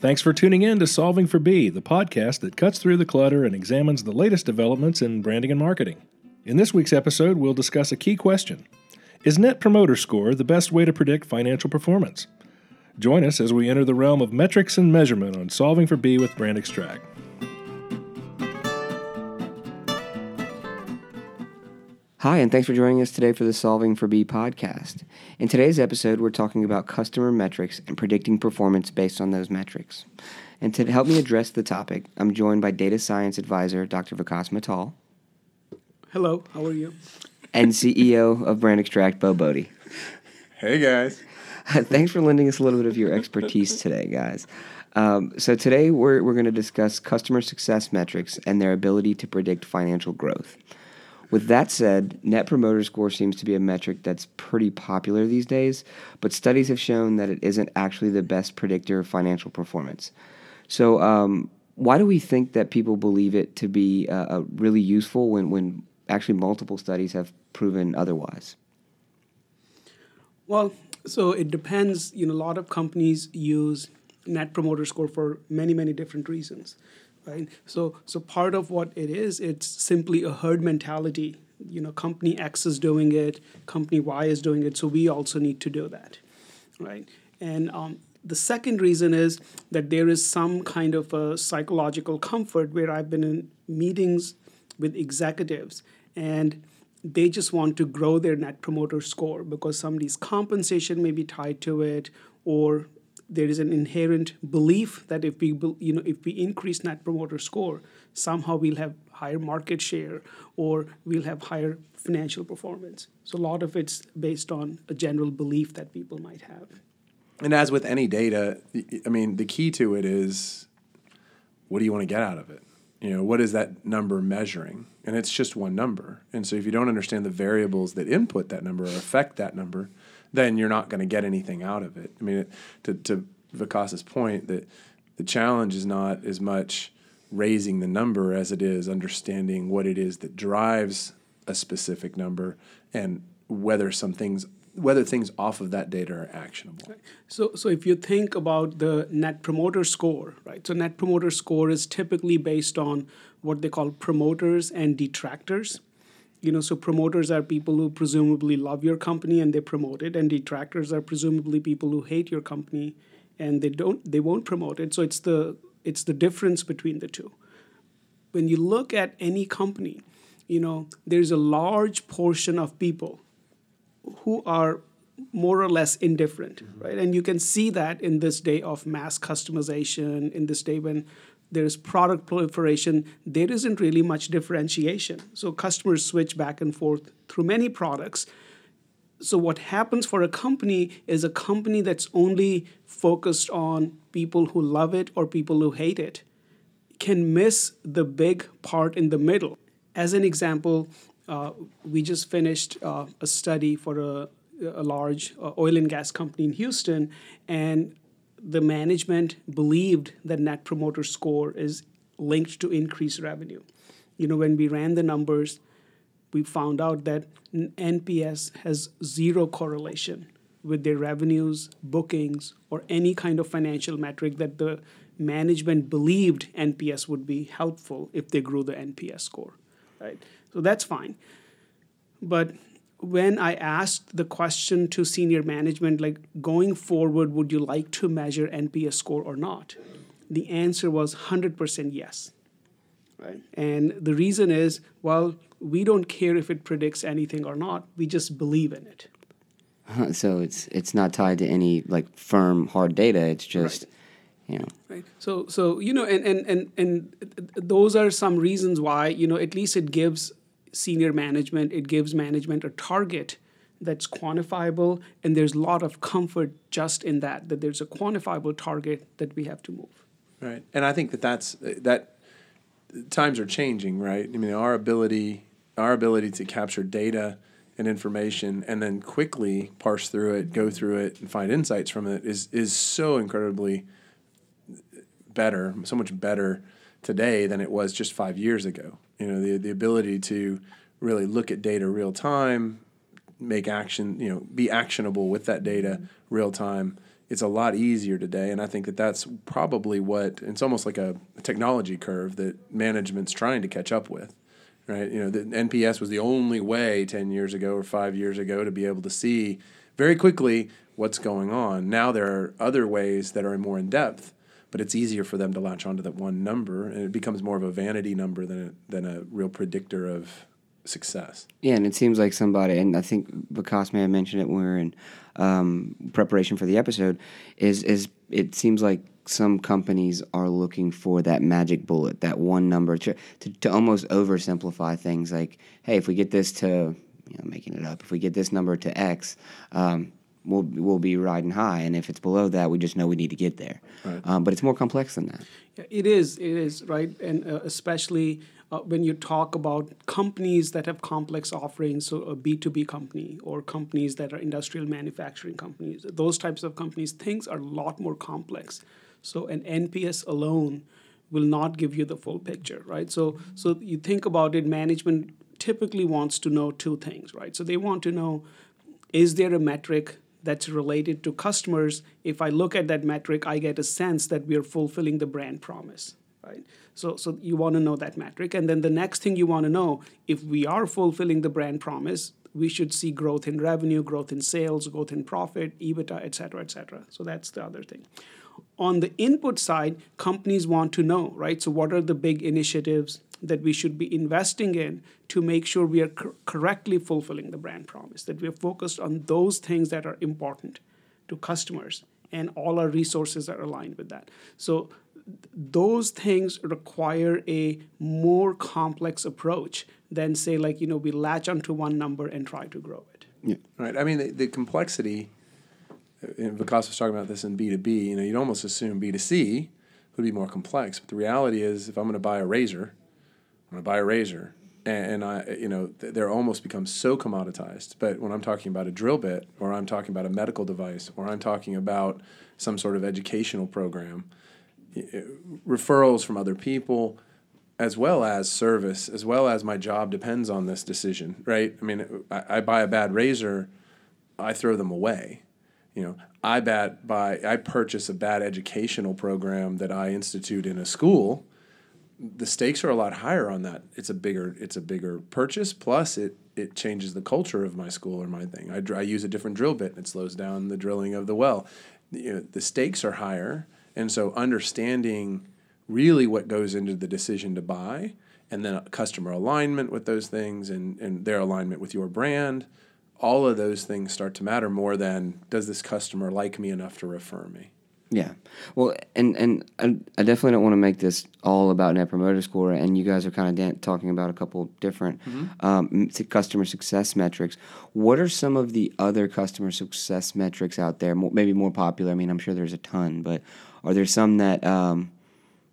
Thanks for tuning in to Solving for B, the podcast that cuts through the clutter and examines the latest developments in branding and marketing. In this week's episode, we'll discuss a key question Is Net Promoter Score the best way to predict financial performance? Join us as we enter the realm of metrics and measurement on Solving for B with Brand Extract. Hi, and thanks for joining us today for the Solving for B podcast. In today's episode, we're talking about customer metrics and predicting performance based on those metrics. And to help me address the topic, I'm joined by data science advisor Dr. Vikas Mittal. Hello, how are you? And CEO of Brand Extract, Bo Bodine. Hey, guys. thanks for lending us a little bit of your expertise today, guys. Um, so, today we're, we're going to discuss customer success metrics and their ability to predict financial growth. With that said, Net Promoter Score seems to be a metric that's pretty popular these days, but studies have shown that it isn't actually the best predictor of financial performance. So, um, why do we think that people believe it to be uh, uh, really useful when, when actually multiple studies have proven otherwise? Well, so it depends. You know, a lot of companies use Net Promoter Score for many, many different reasons right? So, so part of what it is, it's simply a herd mentality. You know, company X is doing it, company Y is doing it, so we also need to do that, right? And um, the second reason is that there is some kind of a psychological comfort where I've been in meetings with executives and they just want to grow their net promoter score because somebody's compensation may be tied to it or there is an inherent belief that if we you know if we increase net promoter score somehow we'll have higher market share or we'll have higher financial performance. So a lot of it's based on a general belief that people might have. And as with any data i mean the key to it is what do you want to get out of it? You know what is that number measuring? And it's just one number. And so if you don't understand the variables that input that number or affect that number then you're not going to get anything out of it. I mean, to, to Vikas's point, that the challenge is not as much raising the number as it is understanding what it is that drives a specific number and whether some things whether things off of that data are actionable. So, so if you think about the net promoter score, right? So, net promoter score is typically based on what they call promoters and detractors you know so promoters are people who presumably love your company and they promote it and detractors are presumably people who hate your company and they don't they won't promote it. So it's the it's the difference between the two. When you look at any company you know there's a large portion of people who are more or less indifferent mm-hmm. right? And you can see that in this day of mass customization in this day when there's product proliferation, there isn't really much differentiation. So customers switch back and forth through many products. So what happens for a company is a company that's only focused on people who love it or people who hate it can miss the big part in the middle. As an example, uh, we just finished uh, a study for a, a large uh, oil and gas company in Houston, and the management believed that net promoter score is linked to increased revenue. You know, when we ran the numbers, we found out that NPS has zero correlation with their revenues, bookings, or any kind of financial metric that the management believed NPS would be helpful if they grew the NPS score, right? So that's fine. But when I asked the question to senior management, like going forward, would you like to measure NPS score or not? The answer was 100% yes. Right? And the reason is, well, we don't care if it predicts anything or not. We just believe in it. Uh-huh, so it's it's not tied to any like firm hard data. It's just right. you know. Right. So so you know, and and and and uh, those are some reasons why you know at least it gives senior management, it gives management a target that's quantifiable, and there's a lot of comfort just in that, that there's a quantifiable target that we have to move. Right. And I think that that's, that times are changing, right? I mean, our ability, our ability to capture data and information and then quickly parse through it, go through it, and find insights from it is, is so incredibly better, so much better today than it was just five years ago. You know, the the ability to really look at data real time, make action, you know, be actionable with that data real time it's a lot easier today, and I think that that's probably what it's almost like a, a technology curve that management's trying to catch up with, right? You know, the NPS was the only way ten years ago or five years ago to be able to see very quickly what's going on. Now there are other ways that are more in depth, but it's easier for them to latch onto that one number, and it becomes more of a vanity number than a, than a real predictor of success. Yeah, and it seems like somebody, and I think Vikas may have mentioned it when we were in um, preparation for the episode, is is it seems like some companies are looking for that magic bullet, that one number to, to, to almost oversimplify things like, hey, if we get this to, you know, making it up, if we get this number to X, um, we'll we'll be riding high, and if it's below that, we just know we need to get there. Right. Um, but it's more complex than that. Yeah, it is. It is right, and uh, especially uh, when you talk about companies that have complex offerings, so a B two B company or companies that are industrial manufacturing companies, those types of companies, things are a lot more complex. So an NPS alone will not give you the full picture, right? So so you think about it, management typically wants to know two things, right? So they want to know is there a metric that's related to customers, if I look at that metric, I get a sense that we are fulfilling the brand promise, right? So, so you want to know that metric. And then the next thing you want to know, if we are fulfilling the brand promise, we should see growth in revenue, growth in sales, growth in profit, EBITDA, et cetera, et cetera. So that's the other thing. On the input side, companies want to know, right? So what are the big initiatives that we should be investing in to make sure we are cor- correctly fulfilling the brand promise, that we are focused on those things that are important to customers and all our resources are aligned with that. So those things require a more complex approach than say like you know we latch onto one number and try to grow it. Yeah. Right. I mean the, the complexity. Uh, and Vikas was talking about this in B two B. You know, you'd almost assume B two C would be more complex, but the reality is, if I'm going to buy a razor, I'm going to buy a razor, and, I, you know, they're almost become so commoditized. But when I'm talking about a drill bit, or I'm talking about a medical device, or I'm talking about some sort of educational program, referrals from other people, as well as service, as well as my job depends on this decision, right? I mean, I, I buy a bad razor, I throw them away. You know, I buy I purchase a bad educational program that I institute in a school the stakes are a lot higher on that. It's a bigger it's a bigger purchase. Plus, it it changes the culture of my school or my thing. I, I use a different drill bit and it slows down the drilling of the well. You know, the stakes are higher, and so understanding really what goes into the decision to buy, and then customer alignment with those things, and and their alignment with your brand. All of those things start to matter more than does this customer like me enough to refer me. Yeah. Well, and and I, I definitely don't want to make this all about Net Promoter Score, and you guys are kind of dan- talking about a couple different mm-hmm. um, customer success metrics. What are some of the other customer success metrics out there? More, maybe more popular. I mean, I'm sure there's a ton, but are there some that um,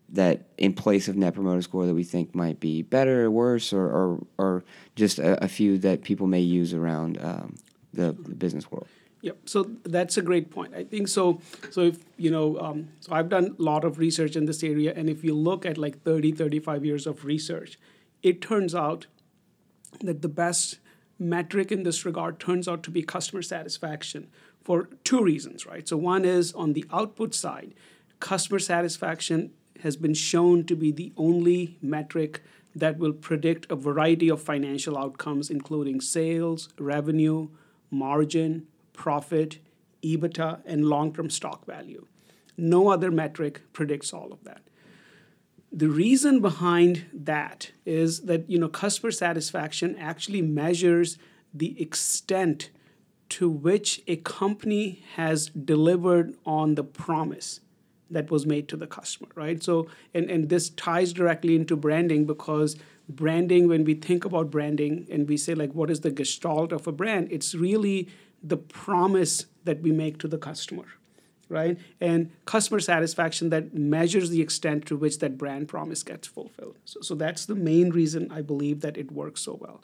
that in place of Net Promoter Score that we think might be better or worse, or or, or just a, a few that people may use around um, the, the business world? Yep. So that's a great point. I think so. So if you know, um, so I've done a lot of research in this area, and if you look at like 30, 35 years of research, it turns out that the best metric in this regard turns out to be customer satisfaction for two reasons, right? So one is on the output side, customer satisfaction has been shown to be the only metric that will predict a variety of financial outcomes, including sales, revenue, margin, profit, EBITDA, and long term stock value. No other metric predicts all of that. The reason behind that is that you know customer satisfaction actually measures the extent to which a company has delivered on the promise that was made to the customer, right? So, and, and this ties directly into branding because branding, when we think about branding and we say, like, what is the gestalt of a brand, it's really the promise that we make to the customer right? And customer satisfaction that measures the extent to which that brand promise gets fulfilled. So, so that's the main reason i believe that it works so well.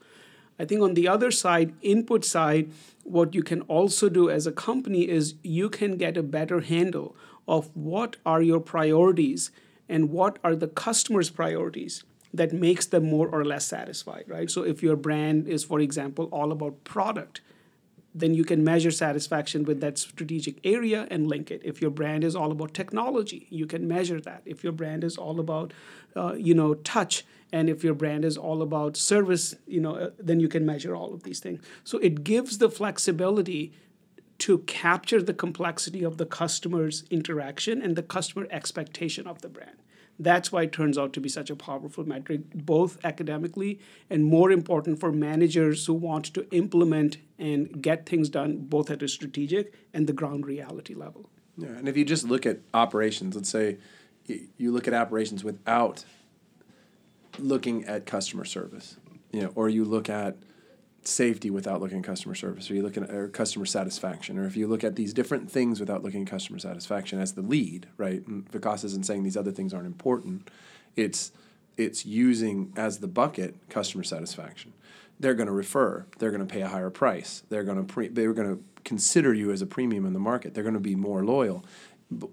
I think on the other side input side what you can also do as a company is you can get a better handle of what are your priorities and what are the customer's priorities that makes them more or less satisfied right? So if your brand is for example all about product then you can measure satisfaction with that strategic area and link it. If your brand is all about technology, you can measure that. If your brand is all about, uh, you know, touch, and if your brand is all about service, you know, uh, then you can measure all of these things. So it gives the flexibility to capture the complexity of the customer's interaction and the customer expectation of the brand. That's why it turns out to be such a powerful metric, both academically and more important for managers who want to implement and get things done both at a strategic and the ground reality level. Yeah, and if you just look at operations, let's say you look at operations without looking at customer service, you know, or you look at safety without looking at customer service, or you look at customer satisfaction, or if you look at these different things without looking at customer satisfaction as the lead, right? And Vikas isn't saying these other things aren't important. It's it's using as the bucket customer satisfaction. They're going to refer. They're going to pay a higher price. They're going to pre- they're going to consider you as a premium in the market. They're going to be more loyal.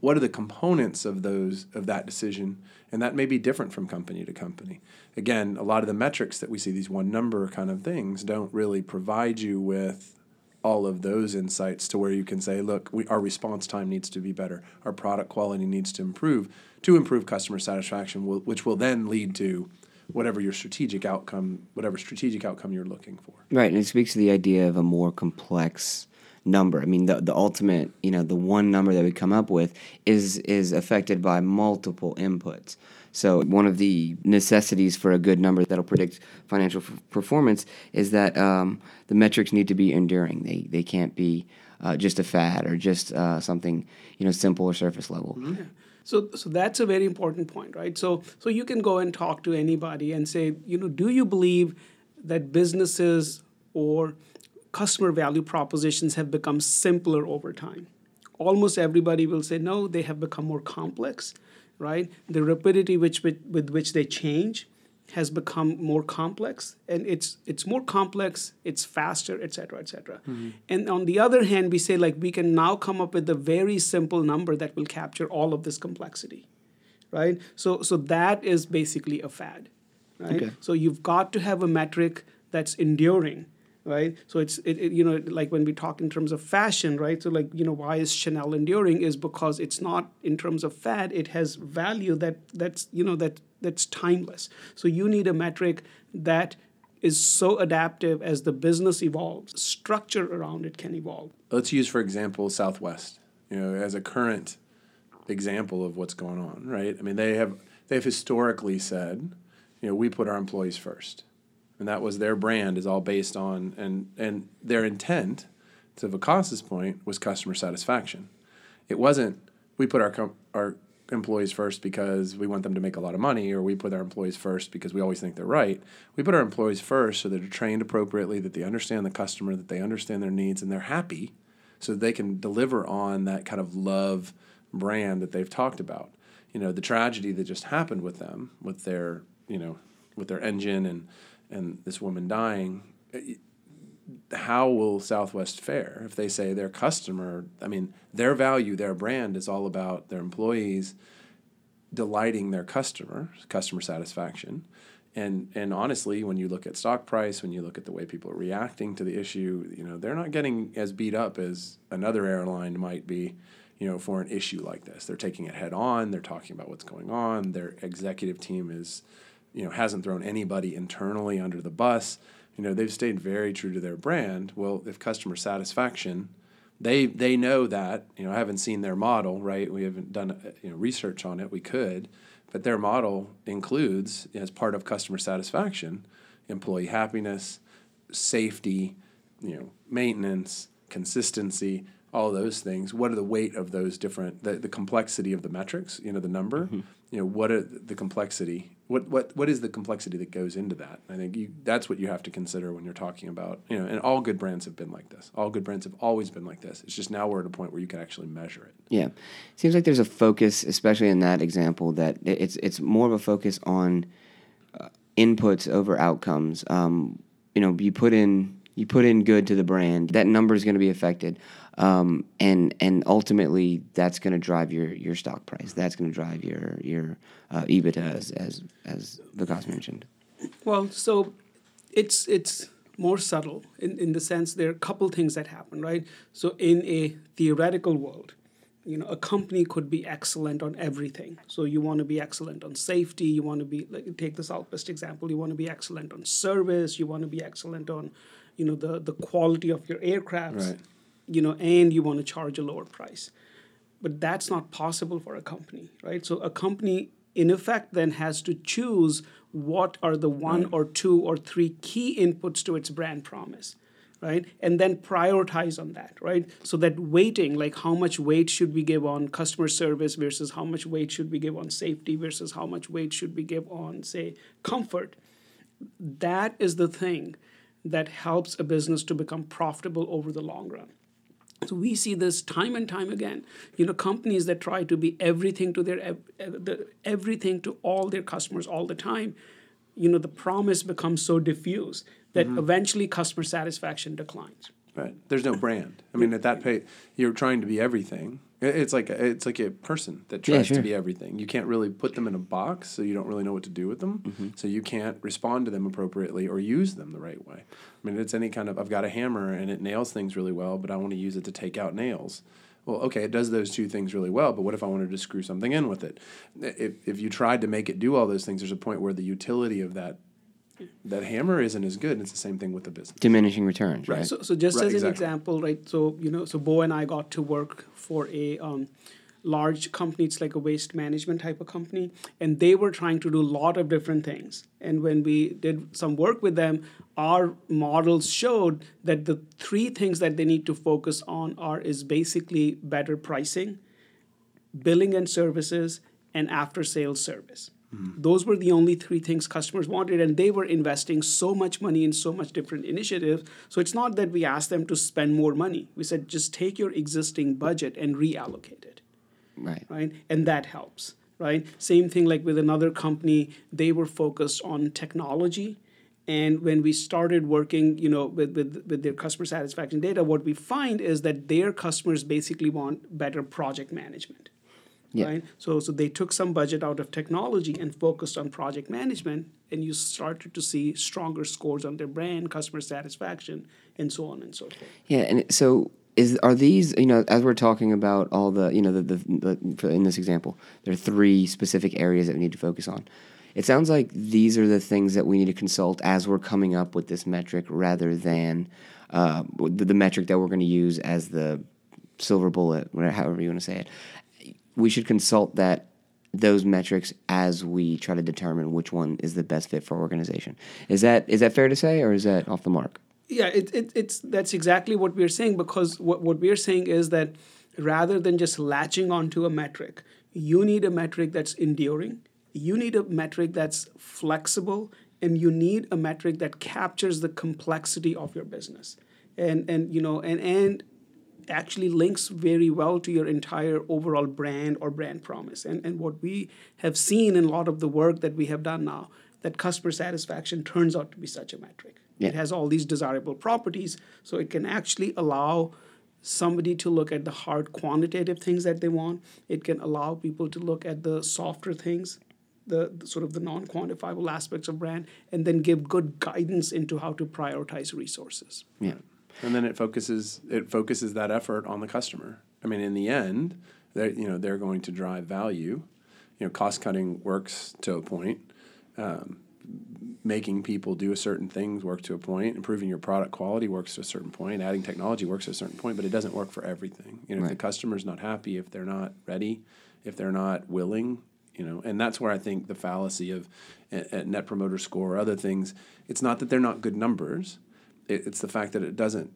What are the components of those of that decision? And that may be different from company to company again, a lot of the metrics that we see, these one number kind of things, don't really provide you with all of those insights to where you can say, look, we, our response time needs to be better, our product quality needs to improve to improve customer satisfaction, which will then lead to whatever your strategic outcome, whatever strategic outcome you're looking for. Right, and it speaks to the idea of a more complex number. I mean, the the ultimate, you know, the one number that we come up with is is affected by multiple inputs. So, one of the necessities for a good number that'll predict financial f- performance is that um, the metrics need to be enduring. They, they can't be uh, just a fad or just uh, something you know simple or surface level. Mm-hmm. So, so that's a very important point, right? So, so you can go and talk to anybody and say, you know, do you believe that businesses or customer value propositions have become simpler over time? Almost everybody will say no, they have become more complex right? The rapidity which with, with which they change has become more complex and it's it's more complex it's faster et cetera et cetera mm-hmm. and on the other hand we say like we can now come up with a very simple number that will capture all of this complexity right so so that is basically a fad right okay. so you've got to have a metric that's enduring right? So it's it, it, you know like when we talk in terms of fashion right? So like you know why is chanel enduring is because it's not in terms of fad it has value that that's you know that that's timeless. So you need a metric that is so adaptive as the business evolves structure around it can evolve. Let's use for example southwest you know as a current example of what's going on right? I mean they have they've historically said you know we put our employees first and that was their brand is all based on and and their intent to Vikas's point was customer satisfaction. It wasn't we put our com- our employees first because we want them to make a lot of money or we put our employees first because we always think they're right. We put our employees first so that they're trained appropriately, that they understand the customer, that they understand their needs and they're happy so they can deliver on that kind of love brand that they've talked about. You know, the tragedy that just happened with them with their, you know, with their engine and and this woman dying, how will Southwest fare if they say their customer, I mean, their value, their brand is all about their employees delighting their customer, customer satisfaction. And, and honestly, when you look at stock price, when you look at the way people are reacting to the issue, you know, they're not getting as beat up as another airline might be, you know, for an issue like this. They're taking it head on. They're talking about what's going on. Their executive team is you know hasn't thrown anybody internally under the bus. You know they've stayed very true to their brand. Well, if customer satisfaction, they they know that. You know I haven't seen their model right. We haven't done uh, you know research on it. We could, but their model includes as part of customer satisfaction, employee happiness, safety, you know maintenance, consistency all those things what are the weight of those different the, the complexity of the metrics you know the number mm-hmm. You know what are the complexity what what what is the complexity that goes into that? I think you, that's what you have to consider when you're talking about you know. And all good brands have been like this. All good brands have always been like this. It's just now we're at a point where you can actually measure it. Yeah, seems like there's a focus, especially in that example, that it's it's more of a focus on uh, inputs over outcomes. Um, you know, you put in you put in good to the brand, that number is going to be affected. Um, and and ultimately that's going to drive your your stock price. That's going to drive your your uh, EBITDA as as as Vikas mentioned. Well, so it's it's more subtle in, in the sense there are a couple things that happen, right? So in a theoretical world, you know, a company could be excellent on everything. So you want to be excellent on safety. You want to be like take the Southwest example. You want to be excellent on service. You want to be excellent on, you know, the the quality of your aircraft. Right. You know, and you want to charge a lower price. But that's not possible for a company, right? So a company in effect then has to choose what are the one or two or three key inputs to its brand promise right and then prioritize on that right so that weighting like how much weight should we give on customer service versus how much weight should we give on safety versus how much weight should we give on say comfort that is the thing that helps a business to become profitable over the long run so we see this time and time again. You know, companies that try to be everything to their everything to all their customers all the time. You know, the promise becomes so diffuse that mm-hmm. eventually customer satisfaction declines. Right. There's no brand. I mean, at that pay, you're trying to be everything. It's like a, it's like a person that tries yeah, sure. to be everything. You can't really put them in a box, so you don't really know what to do with them. Mm-hmm. So you can't respond to them appropriately or use them the right way. I mean, it's any kind of I've got a hammer and it nails things really well, but I want to use it to take out nails. Well, okay, it does those two things really well, but what if I wanted to screw something in with it? If, if you tried to make it do all those things, there's a point where the utility of that that hammer isn't as good. And it's the same thing with the business. Diminishing returns, right? So, so just right, as exactly. an example, right? So you know, so Bo and I got to work for a um, large company. It's like a waste management type of company, and they were trying to do a lot of different things. And when we did some work with them, our models showed that the three things that they need to focus on are is basically better pricing, billing and services, and after sales service Mm-hmm. Those were the only three things customers wanted, and they were investing so much money in so much different initiatives. So it's not that we asked them to spend more money. We said just take your existing budget and reallocate it. Right. Right. And that helps. Right. Same thing like with another company, they were focused on technology. And when we started working, you know, with, with, with their customer satisfaction data, what we find is that their customers basically want better project management yeah. right? So, so they took some budget out of technology and focused on project management, and you started to see stronger scores on their brand, customer satisfaction, and so on and so forth. Yeah, and so is are these you know as we're talking about all the you know the, the, the in this example there are three specific areas that we need to focus on. It sounds like these are the things that we need to consult as we're coming up with this metric, rather than uh, the, the metric that we're going to use as the silver bullet, whatever, however you want to say it we should consult that those metrics as we try to determine which one is the best fit for organization. Is that is that fair to say, or is that off the mark? Yeah, it, it, it's that's exactly what we're saying because what, what we're saying is that rather than just latching onto a metric, you need a metric that's enduring. You need a metric that's flexible, and you need a metric that captures the complexity of your business. And and you know and and actually links very well to your entire overall brand or brand promise. And, and what we have seen in a lot of the work that we have done now, that customer satisfaction turns out to be such a metric. Yeah. It has all these desirable properties, so it can actually allow somebody to look at the hard quantitative things that they want. It can allow people to look at the softer things, the, the, sort of the non-quantifiable aspects of brand, and then give good guidance into how to prioritize resources. Yeah and then it focuses it focuses that effort on the customer. I mean, in the end, they you know they're going to drive value. You know, cost cutting works to a point. Um, making people do a certain things work to a point. Improving your product quality works to a certain point. Adding technology works to a certain point, but it doesn't work for everything. You know, right. if the customer's not happy, if they're not ready, if they're not willing, you know, and that's where I think the fallacy of a, a net promoter score or other things. It's not that they're not good numbers it, it's the fact that it doesn't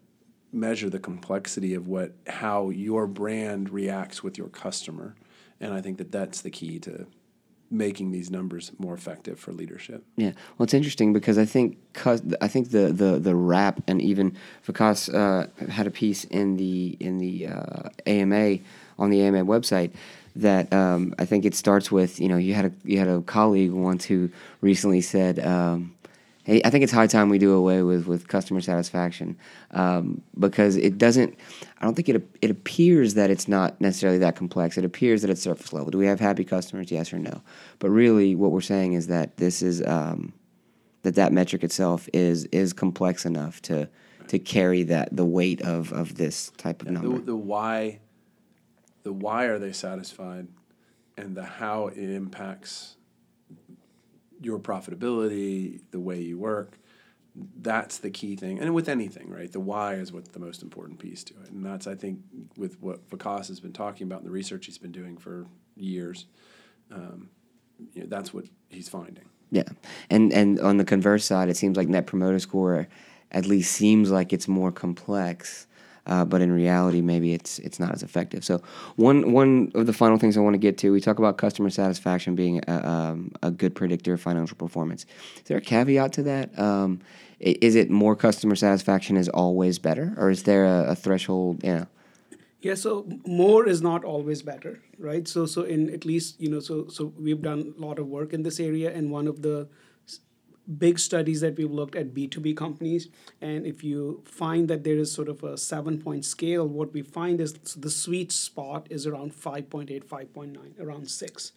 measure the complexity of what how your brand reacts with your customer, and I think that that's the key to making these numbers more effective for leadership. Yeah, well, it's interesting because I think I think the the the rap and even Vikas uh, had a piece in the in the uh, AMA on the AMA website that um, I think it starts with you know you had a you had a colleague once who recently said. Um, I think it's high time we do away with, with customer satisfaction um, because it doesn't. I don't think it it appears that it's not necessarily that complex. It appears that it's surface level. Do we have happy customers? Yes or no? But really, what we're saying is that this is um, that that metric itself is is complex enough to to carry that the weight of of this type of number. The, the why, the why are they satisfied, and the how it impacts your profitability, the way you work. That's the key thing, and with anything, right? The why is what's the most important piece to it, and that's I think with what Vikas has been talking about and the research he's been doing for years. Um, you know, that's what he's finding. Yeah, and and on the converse side, it seems like Net Promoter Score at least seems like it's more complex, uh, but in reality, maybe it's it's not as effective. So one one of the final things I want to get to, we talk about customer satisfaction being a, um, a good predictor of financial performance. Is there a caveat to that? Um, is it more customer satisfaction is always better, or is there a, a threshold? Know. Yeah, so more is not always better, right? So, so in at least you know, so so we've done a lot of work in this area, and one of the big studies that we've looked at B2B companies. And if you find that there is sort of a seven point scale, what we find is the sweet spot is around 5.8, 5.9, around six.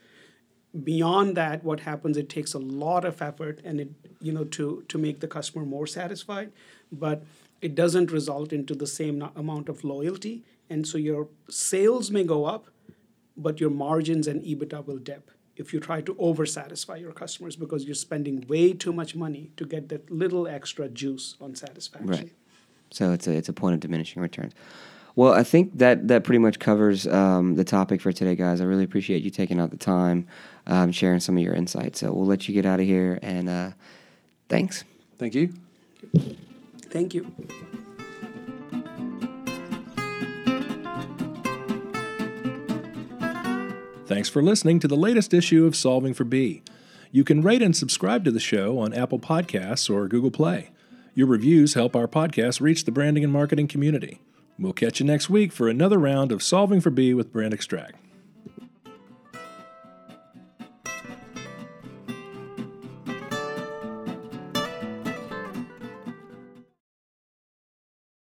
Beyond that, what happens, it takes a lot of effort and it, you know, to, to make the customer more satisfied, but it doesn't result into the same amount of loyalty. And so your sales may go up, but your margins and EBITDA will dip if you try to over satisfy your customers because you're spending way too much money to get that little extra juice on satisfaction. Right. So it's a it's a point of diminishing returns. Well, I think that that pretty much covers um, the topic for today, guys. I really appreciate you taking out the time, um, sharing some of your insights. So we'll let you get out of here, and uh, thanks. Thank you. Thank you. Thanks for listening to the latest issue of Solving for B. You can rate and subscribe to the show on Apple Podcasts or Google Play. Your reviews help our podcast reach the branding and marketing community. We'll catch you next week for another round of Solving for B with Brand Extract.